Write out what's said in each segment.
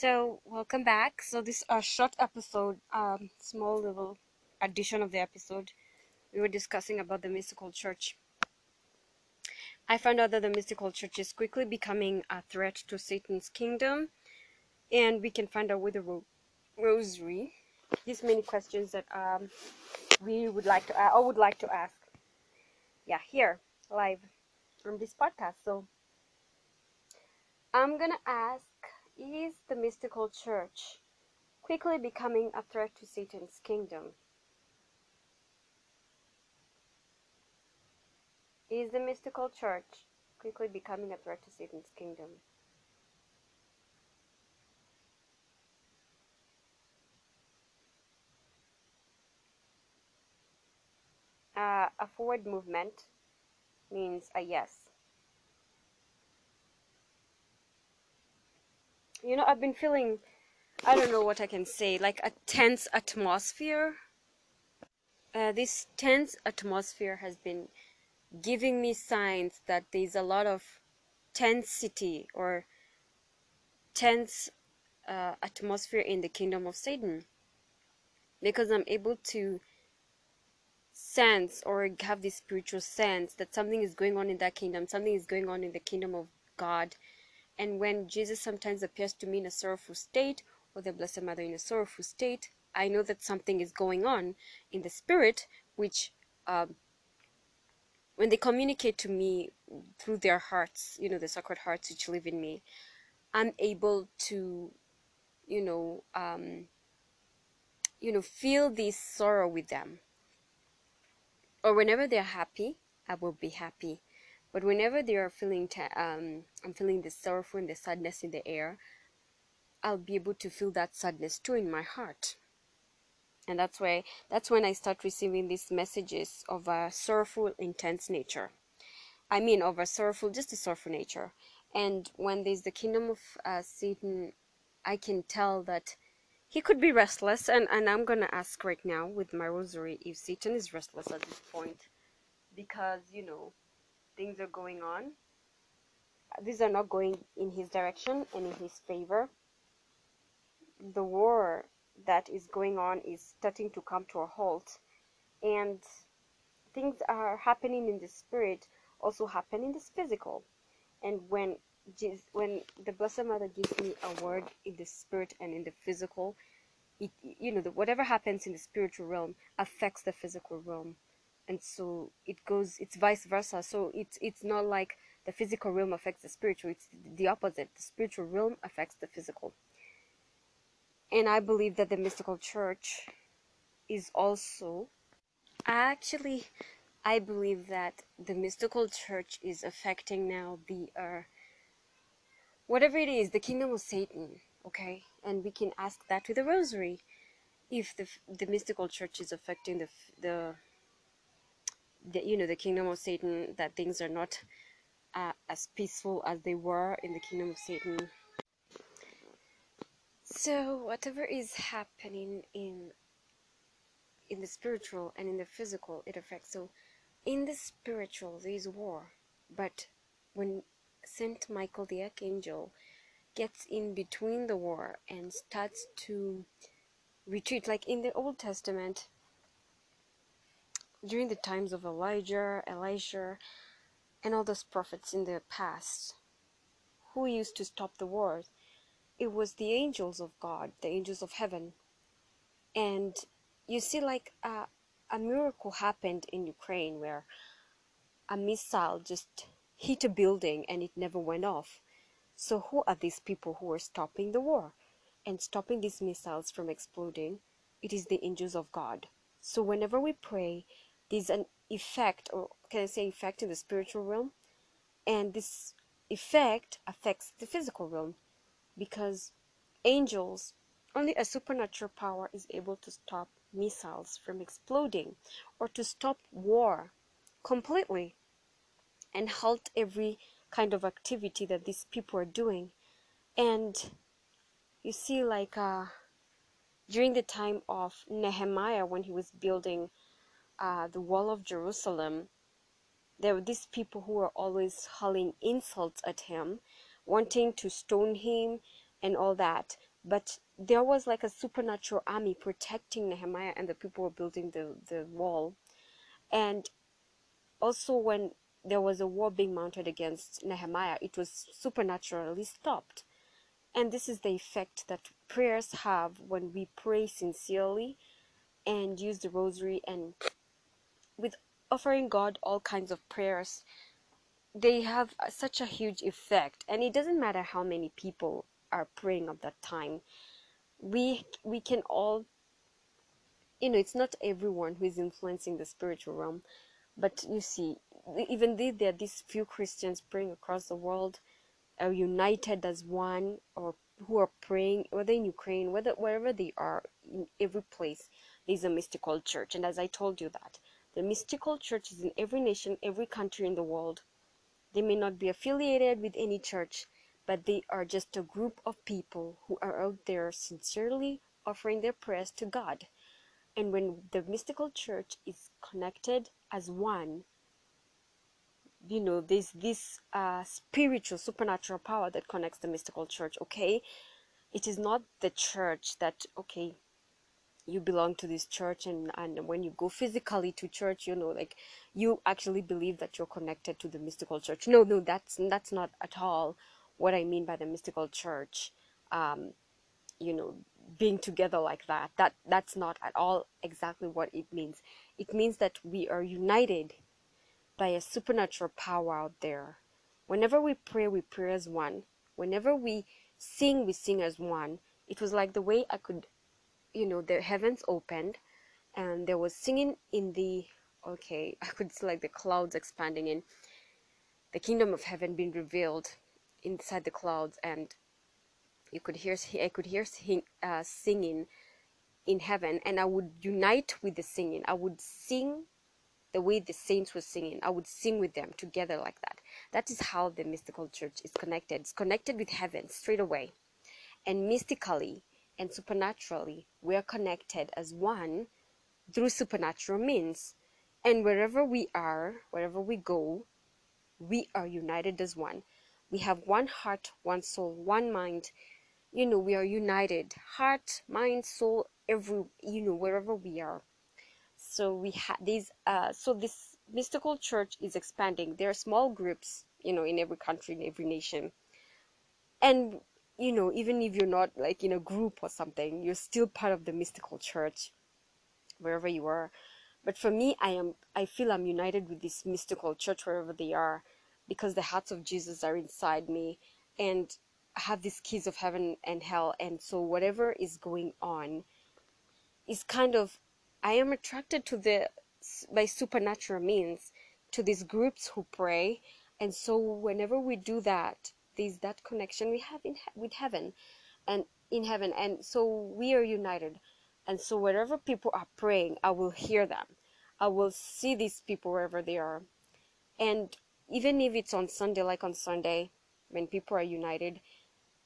So, welcome back. So, this is a short episode, um, small little addition of the episode. We were discussing about the mystical church. I found out that the mystical church is quickly becoming a threat to Satan's kingdom, and we can find out with the ro- rosary. These many questions that um, we would like to, I would like to ask. Yeah, here live on this podcast. So, I'm gonna ask is the mystical church quickly becoming a threat to Satan's kingdom? Is the mystical church quickly becoming a threat to Satan's kingdom? Uh, a forward movement means a yes. You know, I've been feeling, I don't know what I can say, like a tense atmosphere. Uh, this tense atmosphere has been giving me signs that there's a lot of tensity or tense uh, atmosphere in the kingdom of Satan. Because I'm able to sense or have this spiritual sense that something is going on in that kingdom, something is going on in the kingdom of God and when Jesus sometimes appears to me in a sorrowful state, or the Blessed Mother in a sorrowful state, I know that something is going on in the spirit, which um, when they communicate to me through their hearts, you know, the sacred hearts which live in me, I'm able to, you know, um, you know, feel this sorrow with them. Or whenever they're happy, I will be happy. But whenever they are feeling, um, I'm feeling the sorrowful and the sadness in the air, I'll be able to feel that sadness too in my heart. And that's why that's when I start receiving these messages of a sorrowful, intense nature. I mean, of a sorrowful, just a sorrowful nature. And when there's the kingdom of uh, Satan, I can tell that he could be restless. And, and I'm going to ask right now with my rosary if Satan is restless at this point. Because, you know, things are going on. These are not going in his direction and in his favor. The war that is going on is starting to come to a halt and things are happening in the spirit also happen in this physical. And when when the blessed mother gives me a word in the spirit and in the physical it you know the, whatever happens in the spiritual realm affects the physical realm and so it goes it's vice versa. So it's it's not like the physical realm affects the spiritual it's the opposite. The spiritual realm affects the physical. And i believe that the mystical church is also actually i believe that the mystical church is affecting now the uh whatever it is the kingdom of satan okay? And we can ask that with the rosary. If the the mystical church is affecting the the the, you know the kingdom of satan that things are not uh, as peaceful as they were in the kingdom of satan. So whatever is happening in in the spiritual and in the physical it affects. So in the spiritual there is war. But when saint michael the archangel gets in between the war and starts to retreat like in the old testament during the times of Elijah, Elisha, and all those prophets in the past who used to stop the wars. It was the angels of God, the angels of heaven. And you see, like uh, a miracle happened in Ukraine where a missile just hit a building and it never went off. So, who are these people who are stopping the war and stopping these missiles from exploding? It is the angels of God. So, whenever we pray, there's an effect or can i say effect in the spiritual realm? And this effect affects the physical realm because angels only a supernatural power is able to stop missiles from exploding or to stop war completely and halt every kind of activity that these people are doing. And you see like uh during the time of nehemiah when he was building uh, the wall of Jerusalem, there were these people who were always hurling insults at him, wanting to stone him and all that. but there was like a supernatural army protecting Nehemiah and the people were building the, the wall. And also when there was a war being mounted against Nehemiah, it was supernaturally stopped. And this is the effect that prayers have when we pray sincerely and use the rosary and with offering God all kinds of prayers. They have such a huge effect, and it doesn't matter how many people are praying at that time. We we can all, you know, it's not everyone who is influencing the spiritual realm, but you see, even though there are these few Christians praying across the world, are united as one, or who are praying, whether in Ukraine, whether wherever they are, in every place, there's a mystical church. And as I told you that, the mystical church is in every nation, every country in the world. They may not be affiliated with any church, but they are just a group of people who are out there sincerely offering their prayers to God. And when the mystical church is connected as one, you know, there's this uh, spiritual, supernatural power that connects the mystical church, okay? It is not the church that, okay, you belong to this church and and when you go physically to church you know like you actually believe that you're connected to the mystical church. No no that's that's not at all what i mean by the mystical church um you know being together like that. That that's not at all exactly what it means. It means that we are united by a supernatural power out there. Whenever we pray we pray as one. Whenever we sing we sing as one. It was like the way i could you know the heavens opened and there was singing in the okay i could see like the clouds expanding in. The kingdom of heaven being revealed inside the clouds and you could hear i could hear sing, uh, singing in heaven and i would unite with the singing. I would sing the way the saints were singing. I would sing with them together like that. That is how the mystical church is connected. It's connected with heaven straight away. And mystically and supernaturally. We are connected as one through supernatural means. And wherever we are wherever we go we are united as one. We have one heart one soul one mind. You know we are united. Heart mind soul every you know wherever we are. So we have these uh so this mystical church is expanding. There are small groups you know in every country in every nation. And you know even if you're not like in a group or something you're still part of the mystical church wherever you are. But for me i am i feel i'm united with this mystical church wherever they are because the hearts of jesus are inside me and I have these keys of heaven and hell and so whatever is going on is kind of i am attracted to the by supernatural means to these groups who pray and so whenever we do that there's that connection we have in with heaven and in heaven. And so we are united. And so wherever people are praying i will hear them. I will see these people wherever they are. And even if it's on sunday like on sunday when people are united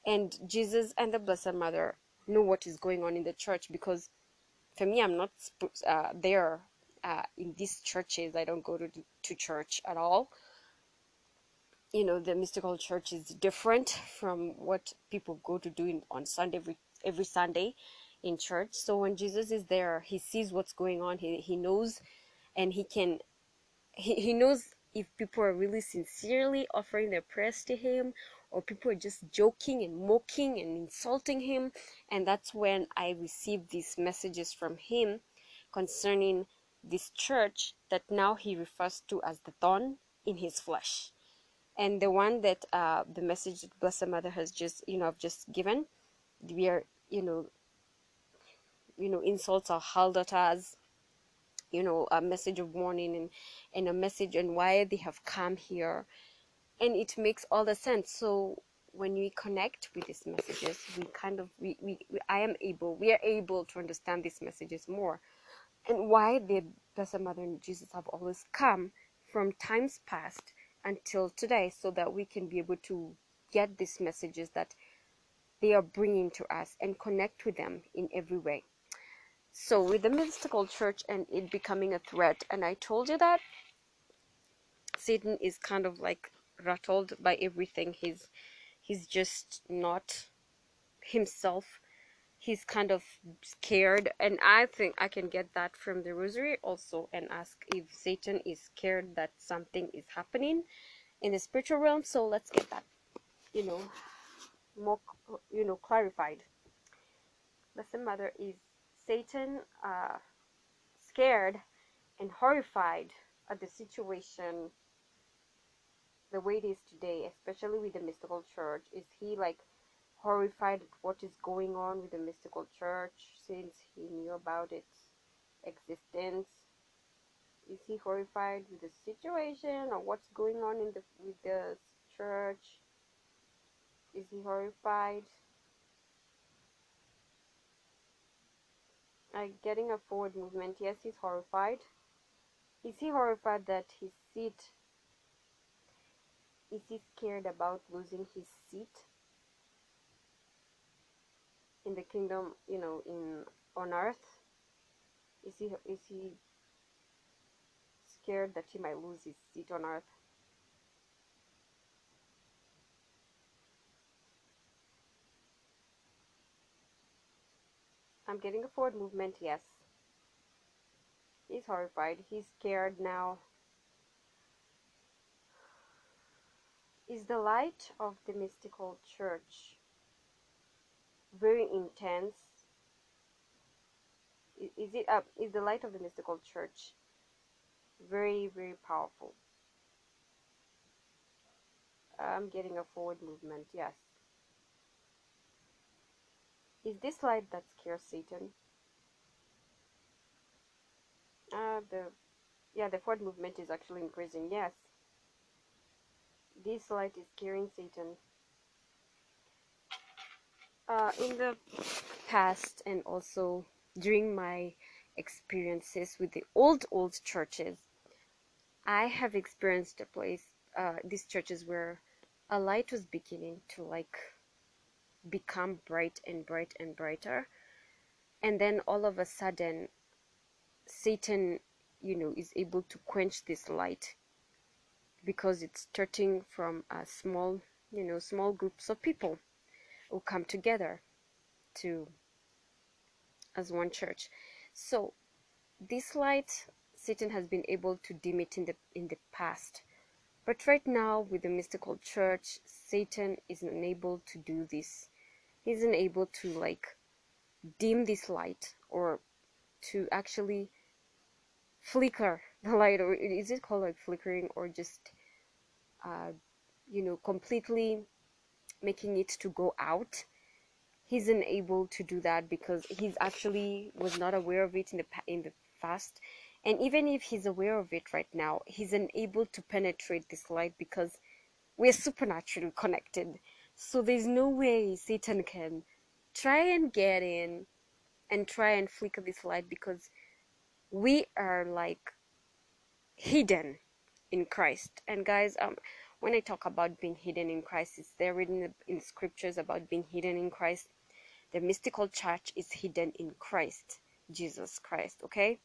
and jesus and the blessed mother know what is going on in the church because for me i'm not uh, there uh, in these churches. I don't go to, to church at all you know the mystical church is different from what people go to do in, on sunday every, every sunday in church. So when jesus is there he sees what's going on. He, he knows and he can he, he knows if people are really sincerely offering their prayers to him or people are just joking and mocking and insulting him. And that's when i received these messages from him concerning this church that now he refers to as the thorn in his flesh and the one that uh, the message that blessed mother has just you know just given we are you know you know insults are hurled at us you know a message of warning and and a message on why they have come here. And it makes all the sense. So when we connect with these messages we kind of we, we, we i am able we are able to understand these messages more. And why the blessed mother and jesus have always come from times past until today so that we can be able to get these messages that they are bringing to us and connect with them in every way. So with the mystical church and it becoming a threat and i told you that satan is kind of like rattled by everything. He's he's just not himself he's kind of scared and i think i can get that from the rosary also and ask if satan is scared that something is happening in the spiritual realm. So let's get that you know more you know clarified. Blessed mother is satan uh, scared and horrified at the situation the way it is today especially with the mystical church? Is he like horrified at what is going on with the mystical church since he knew about its existence? Is he horrified with the situation or what's going on in the with the church? Is he horrified? Like getting a forward movement, yes, he's horrified. Is he horrified that his seat? Is he scared about losing his seat? In the kingdom, you know, in on earth? Is he is he scared that he might lose his seat on earth? I'm getting a forward movement, yes. He's horrified. He's scared now. Is the light of the mystical church very intense. Is it up is the light of the mystical church very very powerful? I'm getting a forward movement yes. Is this light that scares satan? Uh the yeah the forward movement is actually increasing yes. This light is scaring satan uh, in the past and also during my experiences with the old old churches i have experienced a place uh, these churches where a light was beginning to like become bright and bright and brighter. And then all of a sudden satan you know is able to quench this light because it's starting from a small you know small groups of people will come together to as one church. So this light Satan has been able to dim it in the in the past. But right now with the mystical church, Satan is unable to do this. He's unable to like dim this light or to actually flicker the light or is it called like flickering or just uh, you know completely making it to go out he's unable to do that because he's actually was not aware of it in the in the past. And even if he's aware of it right now he's unable to penetrate this light because we're supernaturally connected. So there's no way satan can try and get in and try and flicker this light because we are like hidden in christ. And guys um when I talk about being hidden in Christ, it's there written in scriptures about being hidden in Christ. The mystical church is hidden in Christ, Jesus Christ, okay?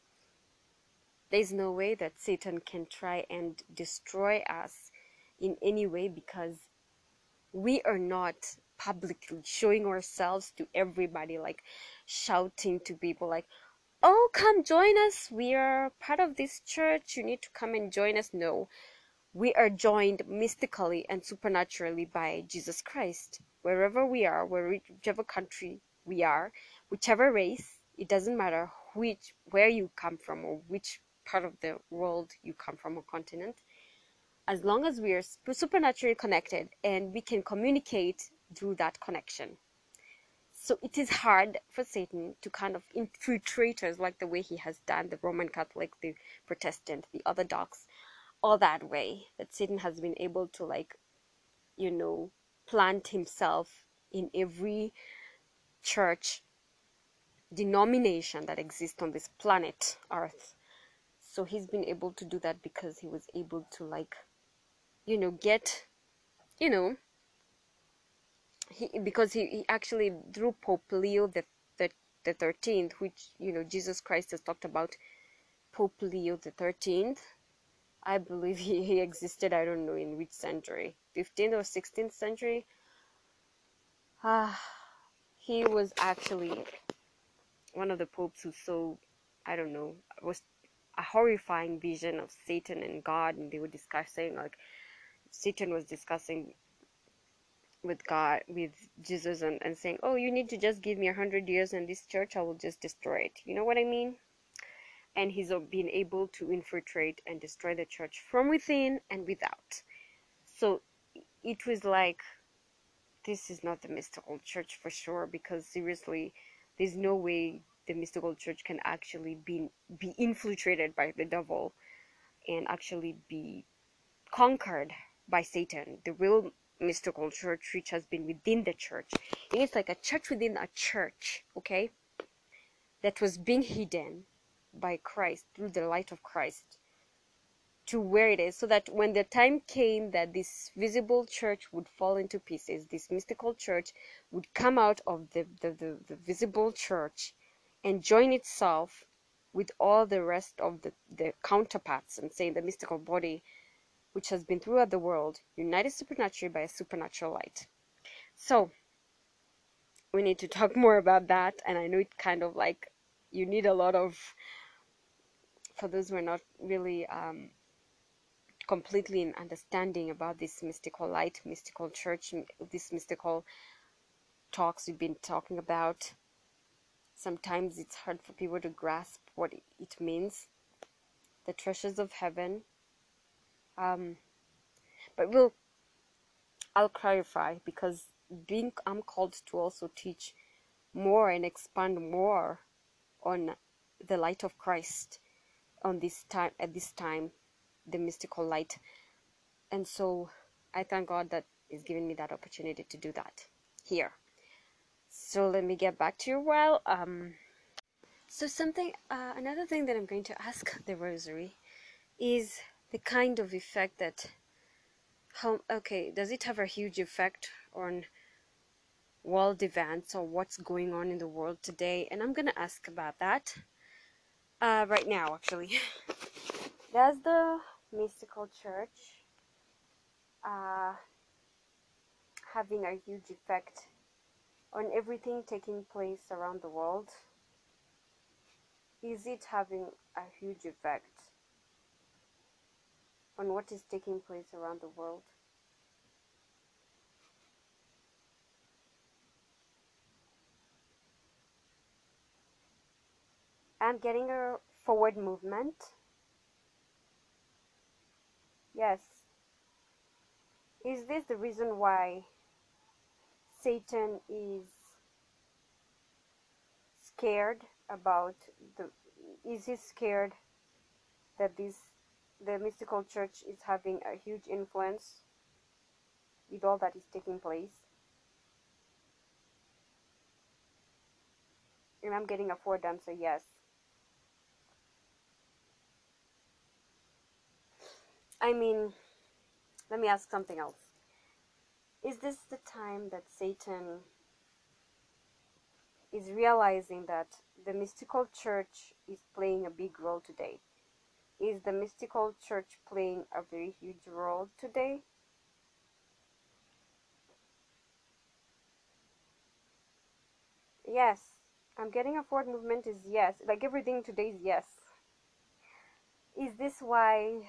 There's no way that Satan can try and destroy us in any way because we are not publicly showing ourselves to everybody, like shouting to people, like, oh, come join us. We are part of this church. You need to come and join us. No, we are joined mystically and supernaturally by Jesus Christ. Wherever we are, whichever country we are, whichever race, it doesn't matter which where you come from or which part of the world you come from or continent. As long as we are supernaturally connected and we can communicate through that connection. So it is hard for Satan to kind of infiltrate us like the way he has done the Roman Catholic, the Protestant, the Orthodox, all that way that Satan has been able to like you know plant himself in every church denomination that exists on this planet earth. So he's been able to do that because he was able to like you know get you know he because he, he actually through pope leo the, the the 13th which you know jesus christ has talked about pope leo the 13th I believe he, he existed, I don't know in which century, 15th or 16th century. Ah, he was actually one of the popes who saw, I don't know, was a horrifying vision of Satan and God, and they were discussing like Satan was discussing with God, with Jesus, and, and saying, Oh, you need to just give me a hundred years and this church, I will just destroy it. You know what I mean? And he's been able to infiltrate and destroy the church from within and without. So it was like, this is not the mystical church for sure, because seriously, there's no way the mystical church can actually be be infiltrated by the devil and actually be conquered by Satan. The real mystical church which has been within the church. It is like a church within a church, okay? That was being hidden by Christ through the light of Christ to where it is so that when the time came that this visible church would fall into pieces, this mystical church would come out of the, the, the, the visible church and join itself with all the rest of the, the counterparts and say the mystical body which has been throughout the world, united supernaturally by a supernatural light. So, we need to talk more about that, and I know it kind of like you need a lot of, for those who are not really um, completely in understanding about this mystical light, mystical church, this mystical talks we've been talking about. Sometimes it's hard for people to grasp what it means. The treasures of heaven, um, but we'll I'll clarify because being I'm called to also teach more and expand more on the light of Christ on this time at this time the mystical light. And so I thank God that is giving me that opportunity to do that here. So let me get back to you well um so something uh, another thing that I'm going to ask the rosary is the kind of effect that how okay does it have a huge effect on world events or what's going on in the world today? And i'm gonna ask about that uh, right now actually does the mystical church uh, having a huge effect on everything taking place around the world is it having a huge effect on what is taking place around the world. I'm getting a forward movement. Yes. Is this the reason why Satan is scared about the is he scared that this the mystical church is having a huge influence with all that is taking place. And I'm getting a forward answer, yes. I mean, let me ask something else. Is this the time that Satan is realizing that the mystical church is playing a big role today? Is the mystical church playing a very huge role today? Yes. I'm getting a forward movement is yes. Like everything today is yes. Is this why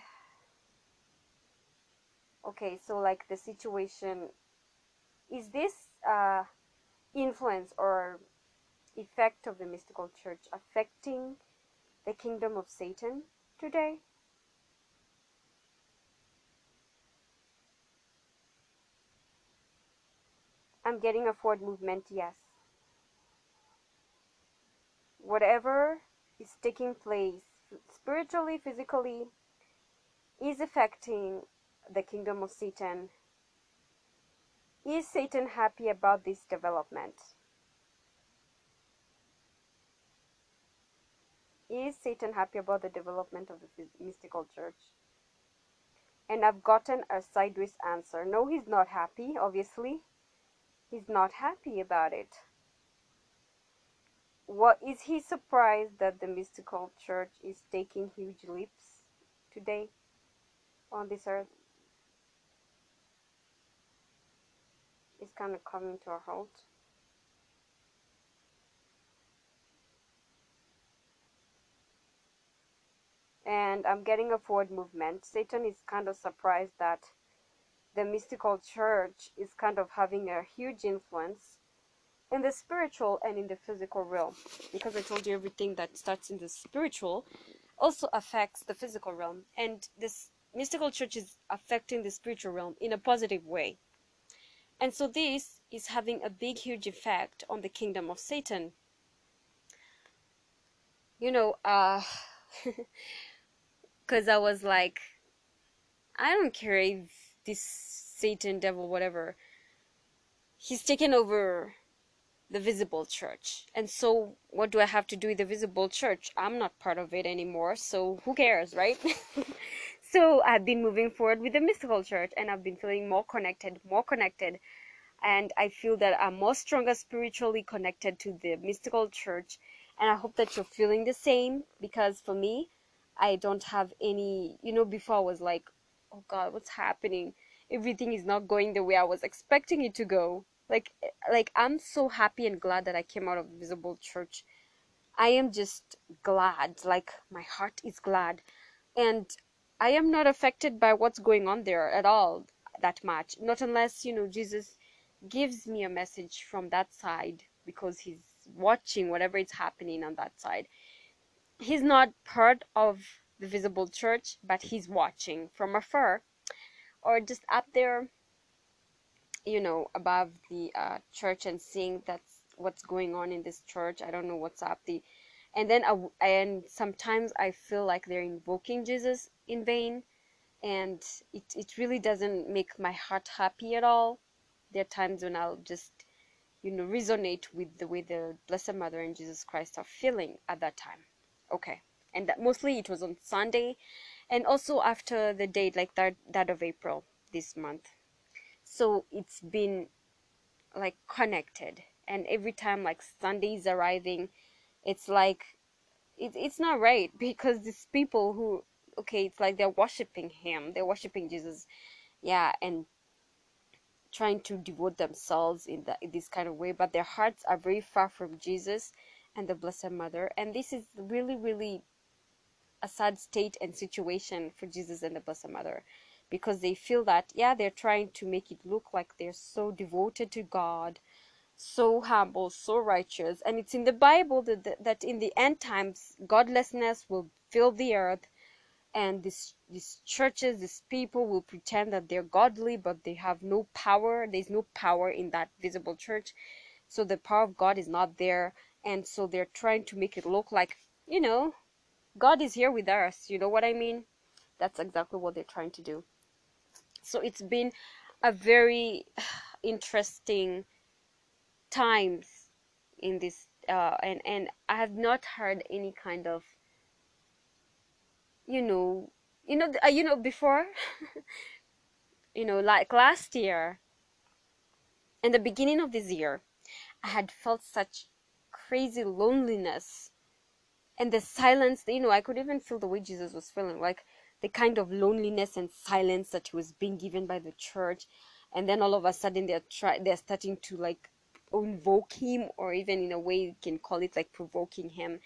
okay so like the situation is this uh, influence or effect of the mystical church affecting the kingdom of satan today? I'm getting a forward movement, yes. Whatever is taking place spiritually, physically, is affecting the kingdom of Satan. Is Satan happy about this development? Is Satan happy about the development of the mystical church? And I've gotten a sideways answer. No, he's not happy, obviously. He's not happy about it. What is he surprised that the mystical church is taking huge leaps today on this earth? is kind of coming to a halt. And I'm getting a forward movement. Satan is kind of surprised that the mystical church is kind of having a huge influence in the spiritual and in the physical realm. Because I told you everything that starts in the spiritual also affects the physical realm. And this mystical church is affecting the spiritual realm in a positive way. And so this is having a big huge effect on the kingdom of Satan. You know, uh cuz I was like I don't care if this Satan devil whatever he's taken over the visible church. And so, what do I have to do with the visible church? I'm not part of it anymore, so who cares, right? so, I've been moving forward with the mystical church and I've been feeling more connected, more connected. And I feel that I'm more stronger spiritually connected to the mystical church. And I hope that you're feeling the same because for me, I don't have any, you know, before I was like, oh God, what's happening? Everything is not going the way I was expecting it to go like eh, like i'm so happy and glad that i came out of visible church i am just glad like my heart is glad and i am not affected by what's going on there at all that much. Not unless you know jesus gives me a message from that side because he's watching whatever is happening on that side. He's not part of the visible church but he's watching from afar or just up there you know above the uh, church and seeing that's what's going on in this church. I don't know what's up. The and then I, and sometimes i feel like they're invoking jesus in vain and it, it really doesn't make my heart happy at all. There are times when i'll just you know resonate with the way the blessed mother and jesus christ are feeling at that time. Okay. And that mostly it was on sunday and also after the date like that that of april this month. So it's been like connected. And every time like sunday is arriving it's like it, it's not right because these people who okay it's like they're worshiping him they're worshiping jesus. Yeah and trying to devote themselves in, that in this kind of way but their hearts are very far from jesus and the blessed mother and this is really really a sad state and situation for jesus and the blessed mother because they feel that yeah they're trying to make it look like they're so devoted to god so humble so righteous and it's in the bible that, that in the end times godlessness will fill the earth and this these churches these people will pretend that they're godly but they have no power there's no power in that visible church. So the power of god is not there and so they're trying to make it look like you know god is here with us you know what i mean? That's exactly what they're trying to do. So it's been a very interesting times in this uh, and and I have not heard any kind of you know you know uh, you know before you know like last year in the beginning of this year I had felt such crazy loneliness and the silence you know I could even feel the way Jesus was feeling like the kind of loneliness and silence that he was being given by the church. And then all of a sudden they're try they're starting to like invoke him or even in a way you can call it like provoking him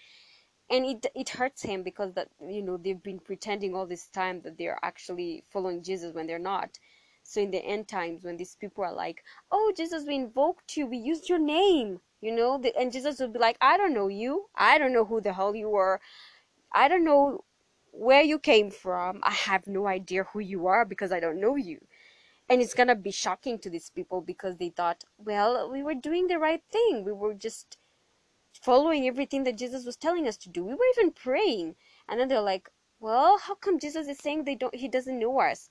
and it it hurts him because that you know they've been pretending all this time that they're actually following Jesus when they're not so in the end times when these people are like oh Jesus we invoked you we used your name you know the, and Jesus would be like I don't know you I don't know who the hell you are I don't know where you came from. I have no idea who you are because I don't know you. And it's gonna be shocking to these people because they thought, well, we were doing the right thing. We were just following everything that Jesus was telling us to do. We were even praying. And then they're like, well, how come Jesus is saying they don't he doesn't know us?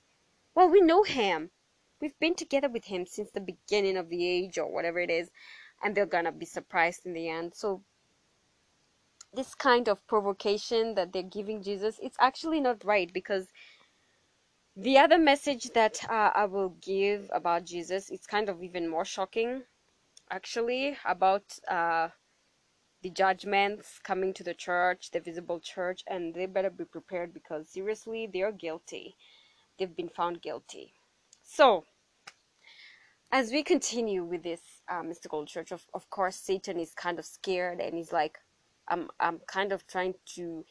Well, we know him. We've been together with him since the beginning of the age or whatever it is. And they're gonna be surprised in the end. So this kind of provocation that they're giving Jesus, it's actually not right because the other message that uh, I will give about Jesus, it's kind of even more shocking, actually, about uh, the judgments coming to the church, the visible church, and they better be prepared because seriously, they're guilty. They've been found guilty. So, as we continue with this uh, mystical church, of, of course, Satan is kind of scared and he's like, I'm I'm kind of trying to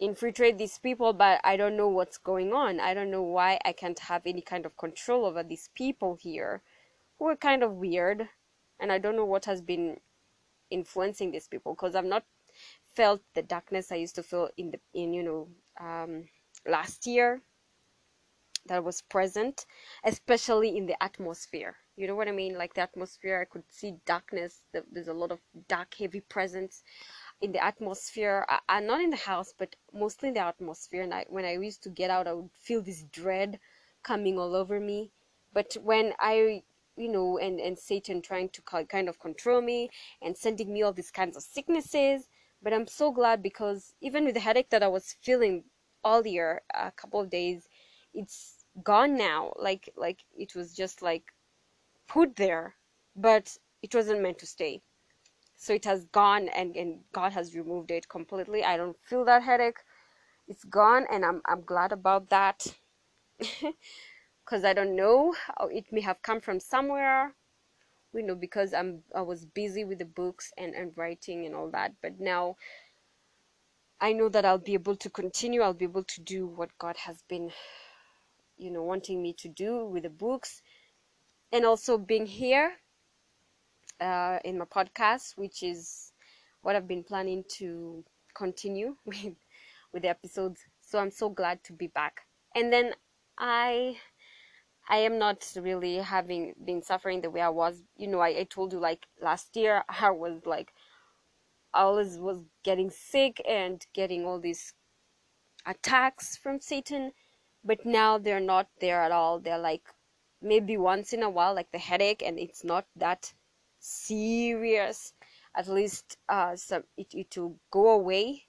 infiltrate these people, but I don't know what's going on. I don't know why I can't have any kind of control over these people here who are kind of weird. And I don't know what has been influencing these people because I've not felt the darkness I used to feel in the in you know um, last year that was present, especially in the atmosphere. You know what I mean? Like the atmosphere, I could see darkness. There's a lot of dark, heavy presence in the atmosphere. I, I'm not in the house, but mostly in the atmosphere. And I, when I used to get out, I would feel this dread coming all over me. But when I, you know, and, and Satan trying to kind of control me and sending me all these kinds of sicknesses. But I'm so glad because even with the headache that I was feeling earlier, a couple of days, it's gone now. Like like it was just like put there, but it wasn't meant to stay so it has gone and, and god has removed it completely i don't feel that headache it's gone and i'm, I'm glad about that because i don't know it may have come from somewhere you know because i'm i was busy with the books and, and writing and all that but now i know that i'll be able to continue i'll be able to do what god has been you know wanting me to do with the books and also being here uh, in my podcast, which is what I've been planning to continue with with the episodes. So I'm so glad to be back. And then I I am not really having been suffering the way I was. You know, I, I told you like last year I was like I always was getting sick and getting all these attacks from Satan, but now they're not there at all. They're like maybe once in a while, like the headache, and it's not that serious at least uh some it, it will go away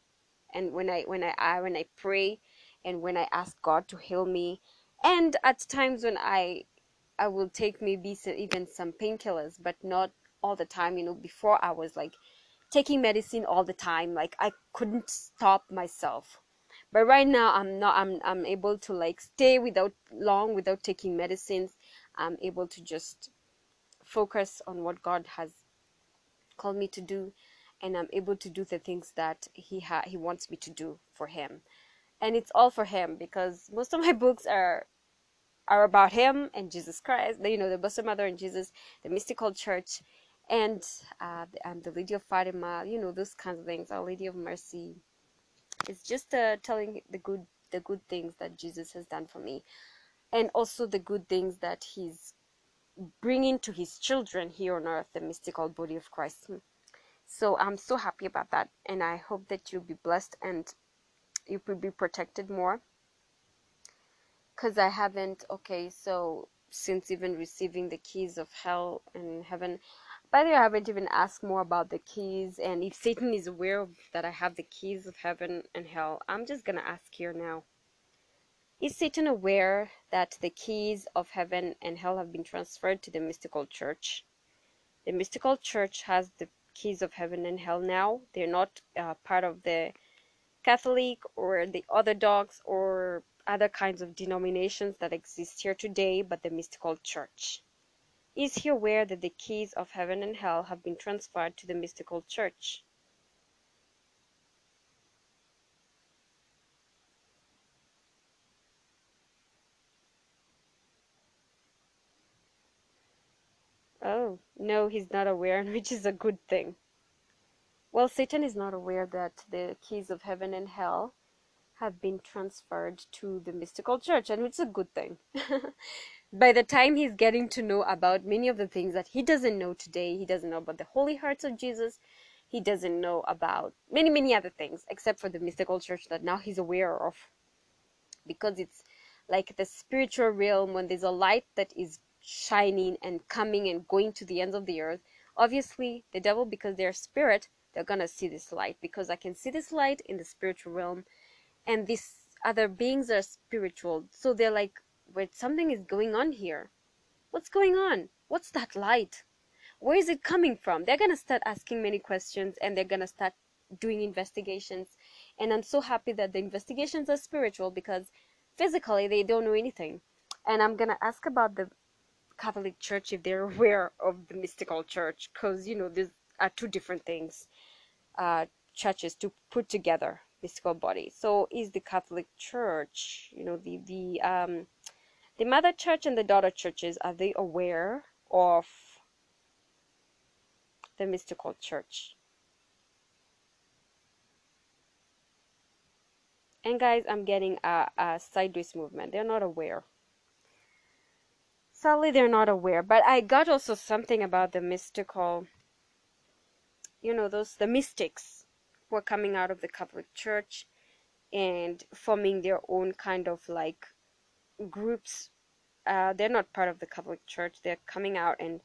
and when i when i, I when i pray and when i ask god to heal me and at times when i i will take maybe even some painkillers but not all the time you know before i was like taking medicine all the time like i couldn't stop myself but right now i'm not i'm i'm able to like stay without long without taking medicines i'm able to just focus on what God has called me to do and I'm able to do the things that he ha- he wants me to do for him. And it's all for him because most of my books are are about him and Jesus Christ, you know, the Blessed Mother and Jesus, the mystical church, and uh, and the Lady of Fatima, you know, those kinds of things. Our Lady of Mercy. It's just uh, telling the good the good things that Jesus has done for me, and also the good things that He's bringing to his children here on earth the mystical body of Christ. So I'm so happy about that, and I hope that you'll be blessed and you will be protected more. Because I haven't, okay, so since even receiving the keys of hell and heaven, by the way, I haven't even asked more about the keys, and if Satan is aware that I have the keys of heaven and hell, I'm just gonna ask here now. Is Satan aware that the keys of heaven and hell have been transferred to the mystical church? The mystical church has the keys of heaven and hell now. They're not uh, part of the Catholic or the Orthodox or other kinds of denominations that exist here today, but the mystical church. Is he aware that the keys of heaven and hell have been transferred to the mystical church? Oh, no, he's not aware, which is a good thing. Well, Satan is not aware that the keys of heaven and hell have been transferred to the mystical church, and it's a good thing. By the time he's getting to know about many of the things that he doesn't know today, he doesn't know about the holy hearts of Jesus, he doesn't know about many, many other things, except for the mystical church that now he's aware of. Because it's like the spiritual realm when there's a light that is shining and coming and going to the ends of the earth. Obviously, the devil, because they're spirit, they're gonna see this light because I can see this light in the spiritual realm, and these other beings are spiritual. So they're like, wait, something is going on here. What's going on? What's that light? Where is it coming from? They're gonna start asking many questions and they're gonna start doing investigations. And I'm so happy that the investigations are spiritual because physically they don't know anything. And I'm gonna ask about the Catholic Church if they're aware of the mystical church, because you know these are two different things, uh, churches to put together. mystical body. So is the Catholic Church, you know, the the um the mother church and the daughter churches are they aware of the mystical church? And guys, I'm getting a, a sideways movement. They're not aware. Sadly, they're not aware. But I got also something about the mystical, you know, those, the mystics who are coming out of the Catholic Church and forming their own kind of like groups. Uh, they're not part of the Catholic Church. They're coming out, and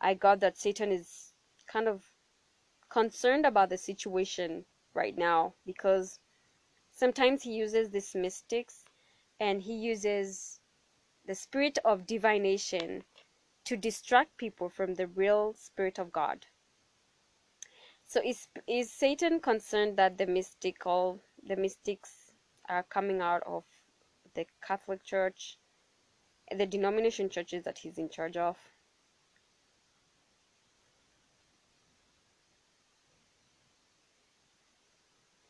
I got that Satan is kind of concerned about the situation right now because sometimes he uses these mystics and he uses the spirit of divination to distract people from the real spirit of God. So is is Satan concerned that the mystical the mystics are coming out of the Catholic Church, the denomination churches that he's in charge of?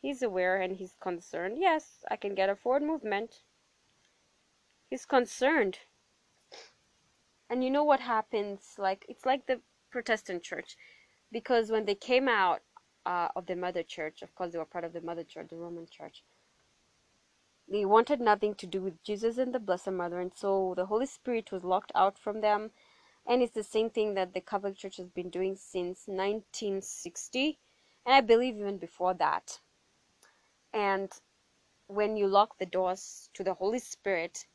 He's aware and he's concerned. Yes, I can get a forward movement. He's concerned. And you know what happens? Like, it's like the Protestant church. Because when they came out uh, of the mother church, of course, they were part of the mother church, the Roman church. They wanted nothing to do with Jesus and the Blessed Mother, and so the Holy Spirit was locked out from them. And it's the same thing that the Catholic Church has been doing since 1960, and I believe even before that. And when you lock the doors to the Holy Spirit,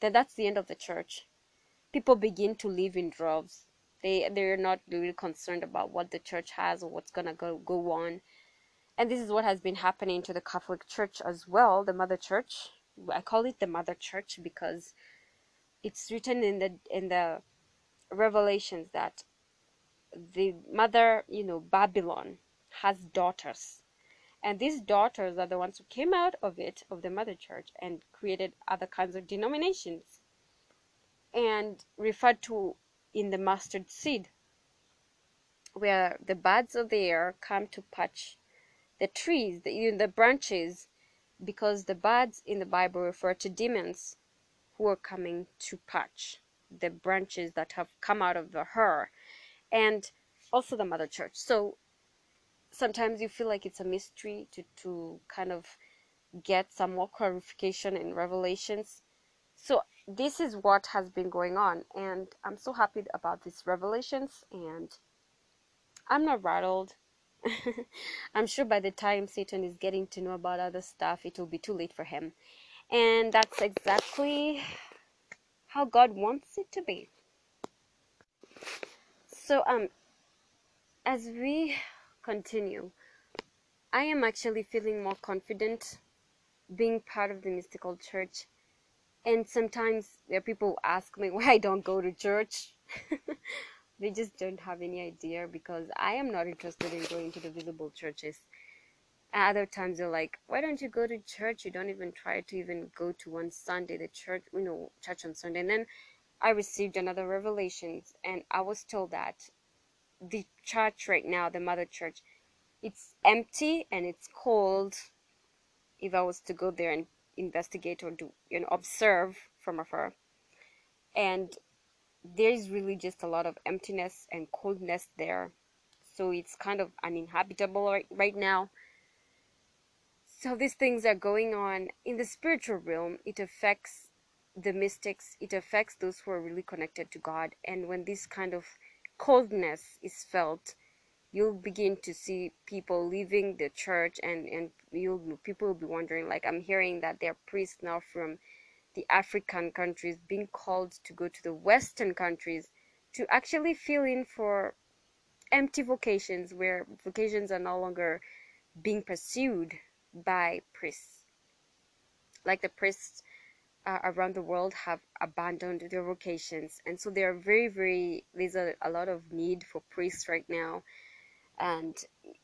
then that's the end of the church. People begin to live in droves. They they're not really concerned about what the church has or what's gonna go go on. And this is what has been happening to the Catholic Church as well, the mother church. I call it the mother church because it's written in the in the revelations that the mother, you know, Babylon has daughters and these daughters are the ones who came out of it, of the mother church, and created other kinds of denominations and referred to in the mustard seed, where the birds of the air come to patch the trees, the, the branches, because the birds in the Bible refer to demons who are coming to patch the branches that have come out of the her and also the mother church. So sometimes you feel like it's a mystery to, to kind of get some more clarification in revelations so this is what has been going on and i'm so happy about these revelations and i'm not rattled i'm sure by the time satan is getting to know about other stuff it will be too late for him and that's exactly how god wants it to be so um as we continue. I am actually feeling more confident being part of the mystical church. And sometimes there are people ask me why I don't go to church. they just don't have any idea because I am not interested in going to the visible churches. other times they're like, why don't you go to church? You don't even try to even go to one Sunday, the church, you know, church on Sunday. And then I received another revelations and I was told that the church right now, the mother church, it's empty and it's cold. If I was to go there and investigate or do you know observe from afar, and there is really just a lot of emptiness and coldness there, so it's kind of uninhabitable right, right now. So these things are going on in the spiritual realm. It affects the mystics. It affects those who are really connected to God. And when this kind of coldness is felt, you'll begin to see people leaving the church and and you'll people will be wondering like i'm hearing that there are priests now from the african countries being called to go to the western countries to actually fill in for empty vocations where vocations are no longer being pursued by priests. Like the priests uh, around the world have abandoned their vocations. And so there are very very there's a, a lot of need for priests right now and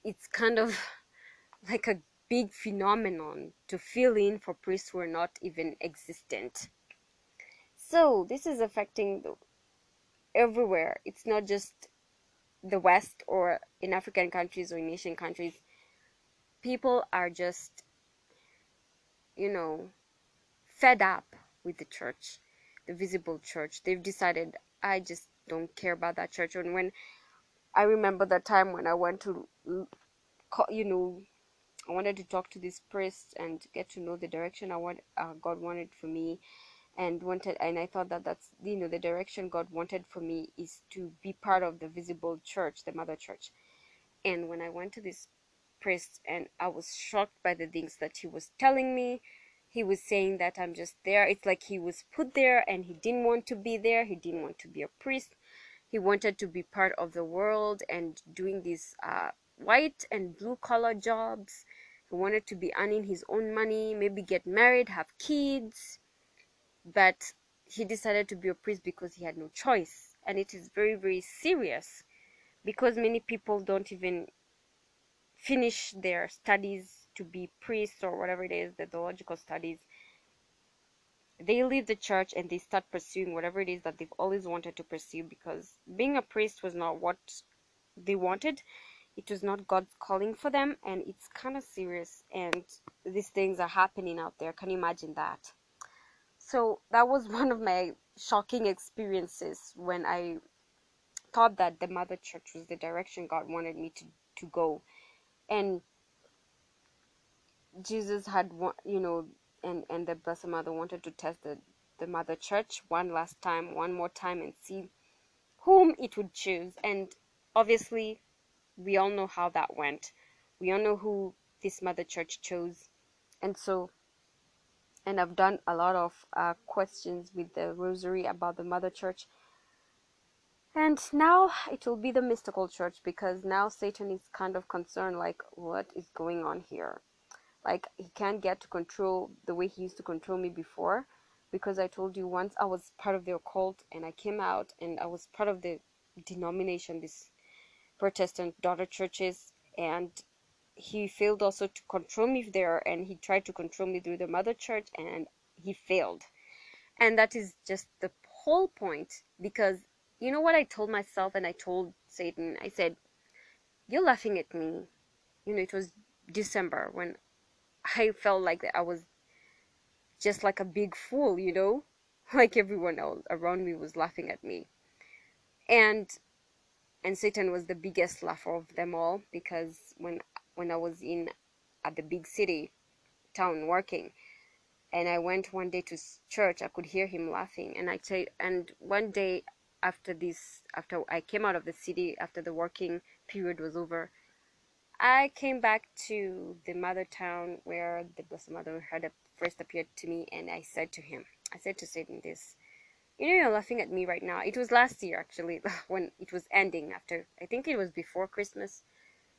it's kind of like a big phenomenon to fill in for priests who are not even existent so this is affecting the, everywhere it's not just the west or in african countries or in asian countries people are just, you know, fed up with the church, the visible church. They've decided, I just don't care about that church. And when I remember the time when I went to, you know, I wanted to talk to this priest and get to know the direction I want, uh, God wanted for me, and wanted, and I thought that that's you know the direction God wanted for me is to be part of the visible church, the mother church. And when I went to this priest, and I was shocked by the things that he was telling me. He was saying that I'm just there. It's like he was put there and he didn't want to be there. He didn't want to be a priest. He wanted to be part of the world and doing these uh, white and blue collar jobs. He wanted to be earning his own money, maybe get married, have kids. But he decided to be a priest because he had no choice. And it is very, very serious because many people don't even finish their studies to be priests or whatever it is, the theological studies, they leave the church and they start pursuing whatever it is that they've always wanted to pursue because being a priest was not what they wanted. It was not God's calling for them, and it's kind of serious. And these things are happening out there. Can you imagine that? So, that was one of my shocking experiences when I thought that the mother church was the direction God wanted me to, to go and Jesus had you know and and the Blessed Mother wanted to test the the Mother Church one last time, one more time, and see whom it would choose. And obviously, we all know how that went. We all know who this Mother Church chose, and so. And I've done a lot of uh, questions with the Rosary about the Mother Church, and now it will be the mystical church because now Satan is kind of concerned like, what is going on here? Like, he can't get to control the way he used to control me before. Because I told you once I was part of the occult and I came out and I was part of the denomination, this Protestant daughter churches, and he failed also to control me there and he tried to control me through the mother church and he failed. And that is just the whole point because you know what I told myself and I told Satan? I said, You're laughing at me. You know, it was December when I felt like I was just like a big fool, you know? Like everyone else around me was laughing at me. And and Satan was the biggest laugher of them all because when when I was in at the big city town working and I went one day to church I could hear him laughing and I say and one day after this after I came out of the city after the working period was over I came back to the mother town where the Blessed Mother had first appeared to me and I said to him I said to Satan this you know you're laughing at me right now. It was last year actually when it was ending after I think it was before Christmas.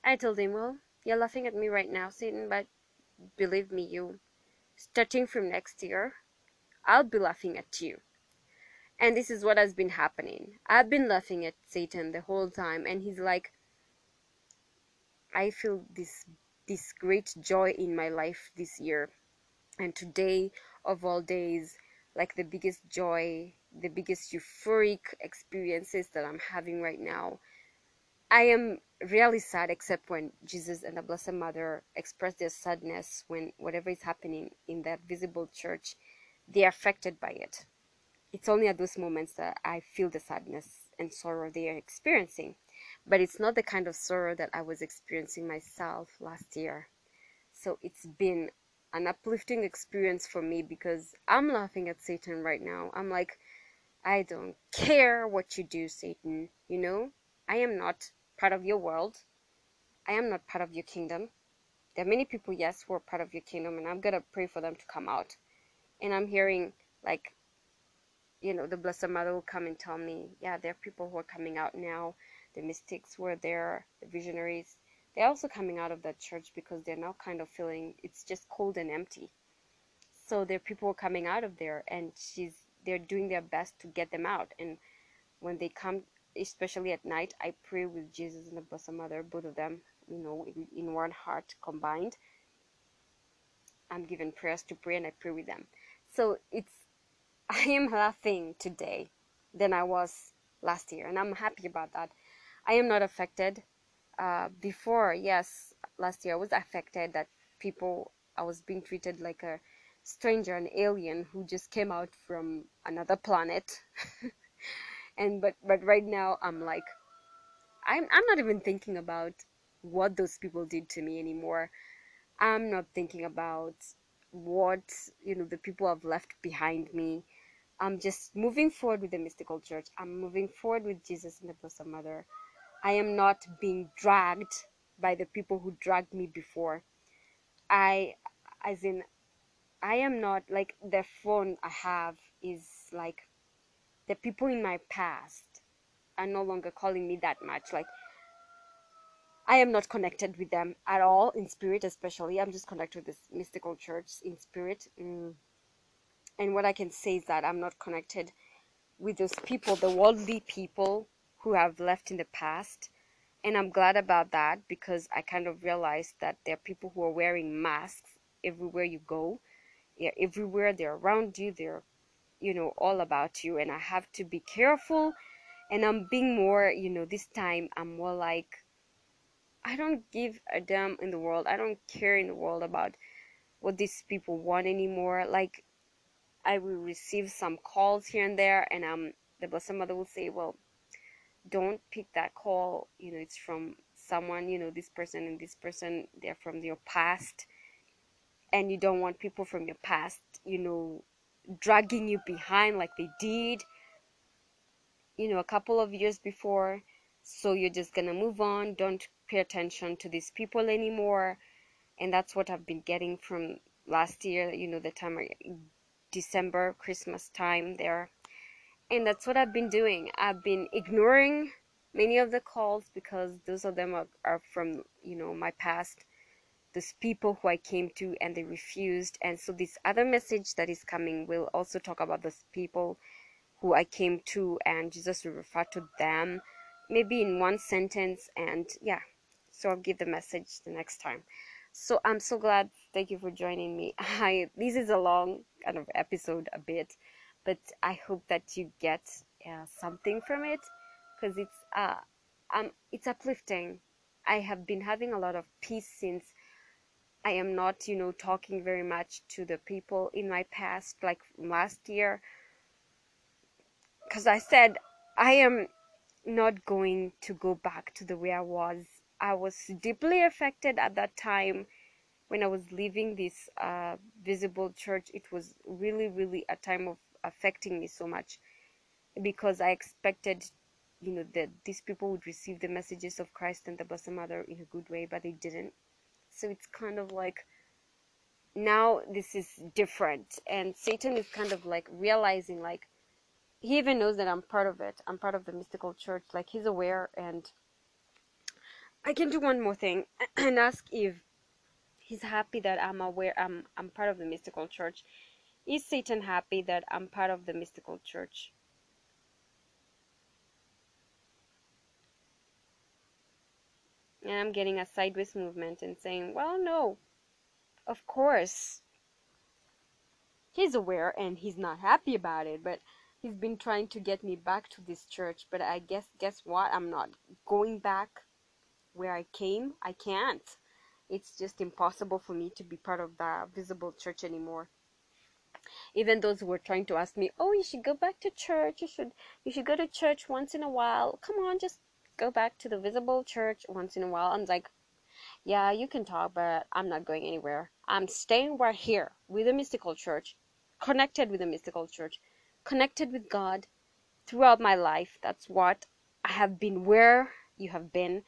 I told him well you're laughing at me right now Satan but believe me you starting from next year I'll be laughing at you. And this is what has been happening. I've been laughing at Satan the whole time, and he's like, I feel this this great joy in my life this year. And today of all days, like the biggest joy, the biggest euphoric experiences that I'm having right now. I am really sad except when Jesus and the Blessed Mother express their sadness when whatever is happening in that visible church, they are affected by it it's only at those moments that I feel the sadness and sorrow they are experiencing. But it's not the kind of sorrow that I was experiencing myself last year. So it's been an uplifting experience for me because I'm laughing at Satan right now. I'm like, I don't care what you do, Satan. You know, I am not part of your world. I am not part of your kingdom. There are many people, yes, who are part of your kingdom, and I'm gonna pray for them to come out. And I'm hearing like you know, the Blessed Mother will come and tell me, yeah, there are people who are coming out now. The mystics were there, the visionaries. They're also coming out of that church because they're now kind of feeling it's just cold and empty. So there are people coming out of there, and she's they're doing their best to get them out. And when they come, especially at night, I pray with Jesus and the Blessed Mother, both of them, you know, in, in one heart combined. I'm given prayers to pray, and I pray with them. So it's I am laughing today than I was last year, and I'm happy about that. I am not affected. Uh, before, yes, last year I was affected that people I was being treated like a stranger, an alien who just came out from another planet. and but but right now I'm like I'm I'm not even thinking about what those people did to me anymore. I'm not thinking about what you know the people have left behind me. I'm just moving forward with the mystical church. I'm moving forward with Jesus and the Blessed Mother. I am not being dragged by the people who dragged me before. I, as in, I am not like the phone I have is like the people in my past are no longer calling me that much. Like, I am not connected with them at all in spirit, especially. I'm just connected with this mystical church in spirit. Mm. And what I can say is that I'm not connected with those people, the worldly people who have left in the past. And I'm glad about that because I kind of realized that there are people who are wearing masks everywhere you go. They're everywhere, they're around you, they're, you know, all about you. And I have to be careful. And I'm being more, you know, this time I'm more like, I don't give a damn in the world. I don't care in the world about what these people want anymore. Like, I will receive some calls here and there, and um, the Blessed Mother will say, "Well, don't pick that call. You know, it's from someone. You know, this person and this person. They're from your past, and you don't want people from your past. You know, dragging you behind like they did. You know, a couple of years before. So you're just gonna move on. Don't pay attention to these people anymore." And that's what I've been getting from last year. You know, the time December, Christmas time there. And that's what I've been doing. I've been ignoring many of the calls because those of them are, are from, you know, my past. Those people who I came to and they refused. And so this other message that is coming will also talk about those people who I came to and Jesus will refer to them maybe in one sentence and yeah. So I'll give the message the next time. So I'm so glad. Thank you for joining me. I this is a long kind of episode a bit, but I hope that you get uh, something from it because it's uh um it's uplifting. I have been having a lot of peace since I am not, you know, talking very much to the people in my past like last year because I said I am not going to go back to the way I was. I was deeply affected at that time when I was leaving this uh, visible church. It was really, really a time of affecting me so much because I expected, you know, that these people would receive the messages of Christ and the Blessed Mother in a good way, but they didn't. So it's kind of like now this is different, and Satan is kind of like realizing like he even knows that I'm part of it. I'm part of the mystical church. Like he's aware, and I can do one more thing and ask if he's happy that I'm aware. I'm I'm part of the mystical church. Is Satan happy that I'm part of the mystical church? And I'm getting a sideways movement and saying, well, no, of course. He's aware and he's not happy about it, but he's been trying to get me back to this church. But I guess, guess what? I'm not going back where I came. I can't. It's just impossible for me to be part of the visible church anymore even those who were trying to ask me, "Oh, you should go back to church. You should you should go to church once in a while. Come on, just go back to the visible church once in a while." I'm like, "Yeah, you can talk, but I'm not going anywhere. I'm staying right here with the mystical church, connected with the mystical church, connected with God throughout my life. That's what I have been where you have been."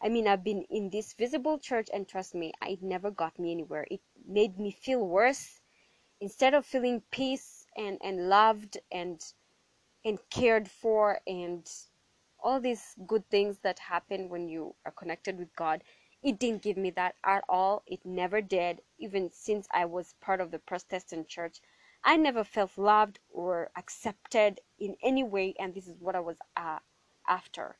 I mean, I've been in this visible church, and trust me, it never got me anywhere. It made me feel worse instead of feeling peace and, and loved and and cared for and all these good things that happen when you are connected with God, it didn't give me that at all. It never did, even since I was part of the Protestant church. I never felt loved or accepted in any way, and this is what I was uh, after.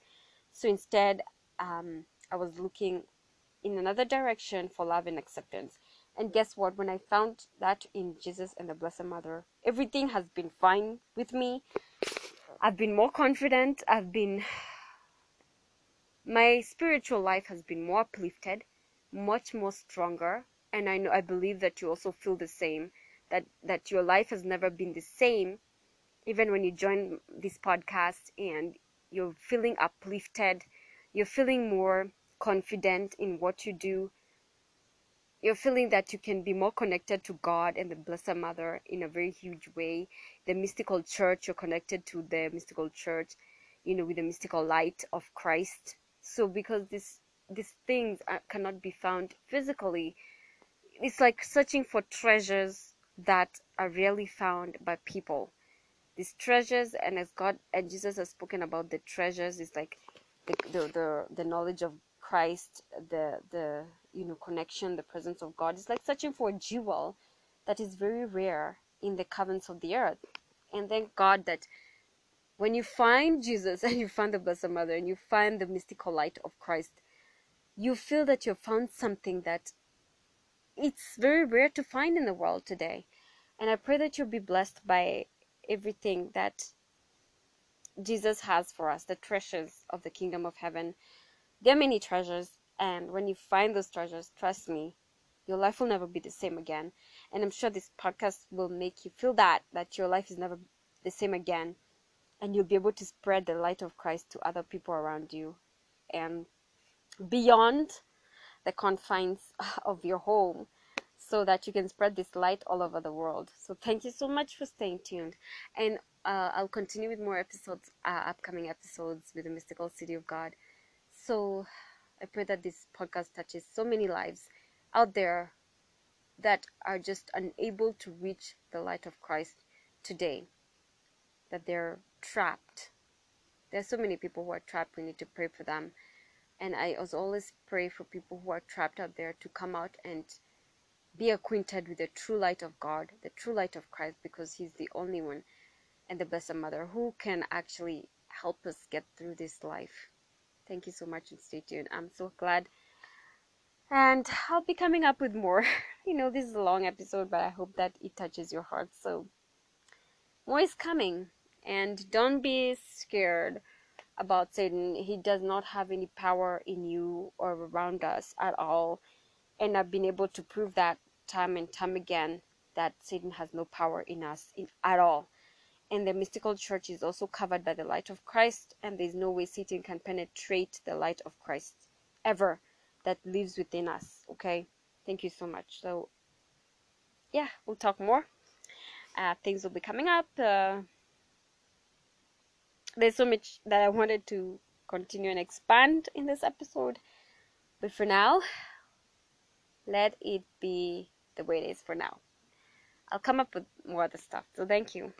So instead, um, I was looking in another direction for love and acceptance. And guess what? When I found that in Jesus and the Blessed Mother, everything has been fine with me. I've been more confident. I've been. My spiritual life has been more uplifted, much more stronger. And I know I believe that you also feel the same. That that your life has never been the same, even when you join this podcast and you're feeling uplifted, you're feeling more confident in what you do. You're feeling that you can be more connected to God and the Blessed Mother in a very huge way. The mystical church, you're connected to the mystical church, you know, with the mystical light of Christ. So because this these things are, cannot be found physically, it's like searching for treasures that are rarely found by people. These treasures, and as God and Jesus has spoken about the treasures, is like the, the the the knowledge of Christ, the the you know connection, the presence of God. It's like searching for a jewel that is very rare in the caverns of the earth. And thank God that when you find Jesus and you find the Blessed Mother and you find the mystical light of Christ, you feel that you've found something that it's very rare to find in the world today. And I pray that you'll be blessed by everything that Jesus has for us, the treasures of the kingdom of heaven. There are many treasures, and when you find those treasures, trust me, your life will never be the same again. And I'm sure this podcast will make you feel that, that your life is never the same again. And you'll be able to spread the light of Christ to other people around you and beyond the confines of your home so that you can spread this light all over the world. So thank you so much for staying tuned. And uh, I'll continue with more episodes, uh, upcoming episodes with the Mystical City of God. So I pray that this podcast touches so many lives out there that are just unable to reach the light of Christ today, that they're trapped. There are so many people who are trapped. We need to pray for them. And I always pray for people who are trapped out there to come out and be acquainted with the true light of God, the true light of Christ, because He's the only one and the Blessed Mother who can actually help us get through this life. Thank you so much and stay tuned. I'm so glad. And I'll be coming up with more. you know, this is a long episode, but I hope that it touches your heart. So, more is coming. And don't be scared about Satan. He does not have any power in you or around us at all. And I've been able to prove that time and time again that Satan has no power in us in, at all. And the mystical church is also covered by the light of Christ, and there's no way Satan can penetrate the light of Christ ever that lives within us. Okay, thank you so much. So, yeah, we'll talk more. Uh, things will be coming up. Uh, there's so much that I wanted to continue and expand in this episode, but for now, let it be the way it is for now. I'll come up with more other stuff. So, thank you.